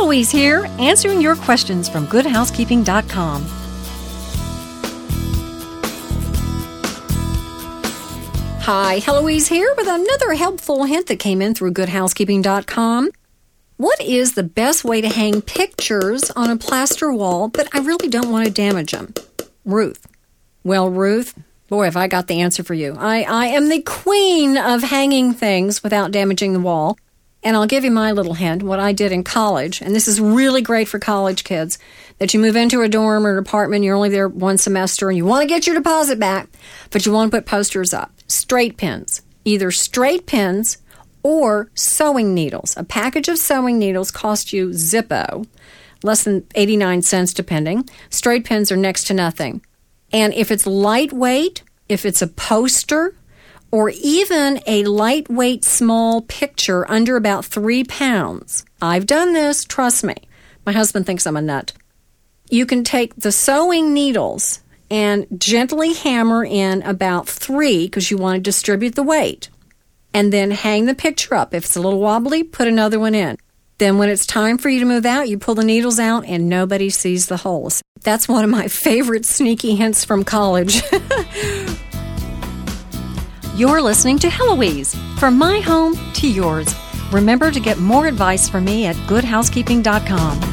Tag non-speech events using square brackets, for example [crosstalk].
Heloise here, answering your questions from goodhousekeeping.com. Hi, Heloise here with another helpful hint that came in through goodhousekeeping.com. What is the best way to hang pictures on a plaster wall, but I really don't want to damage them? Ruth. Well, Ruth, boy, have I got the answer for you. I, I am the queen of hanging things without damaging the wall. And I'll give you my little hint, what I did in college, and this is really great for college kids, that you move into a dorm or an apartment, you're only there one semester, and you want to get your deposit back, but you want to put posters up. Straight pins. Either straight pins or sewing needles. A package of sewing needles costs you Zippo, less than 89 cents depending. Straight pins are next to nothing. And if it's lightweight, if it's a poster, or even a lightweight small picture under about three pounds. I've done this, trust me. My husband thinks I'm a nut. You can take the sewing needles and gently hammer in about three because you want to distribute the weight. And then hang the picture up. If it's a little wobbly, put another one in. Then, when it's time for you to move out, you pull the needles out and nobody sees the holes. That's one of my [laughs] favorite sneaky hints from college. [laughs] You're listening to Heloise, from my home to yours. Remember to get more advice from me at goodhousekeeping.com.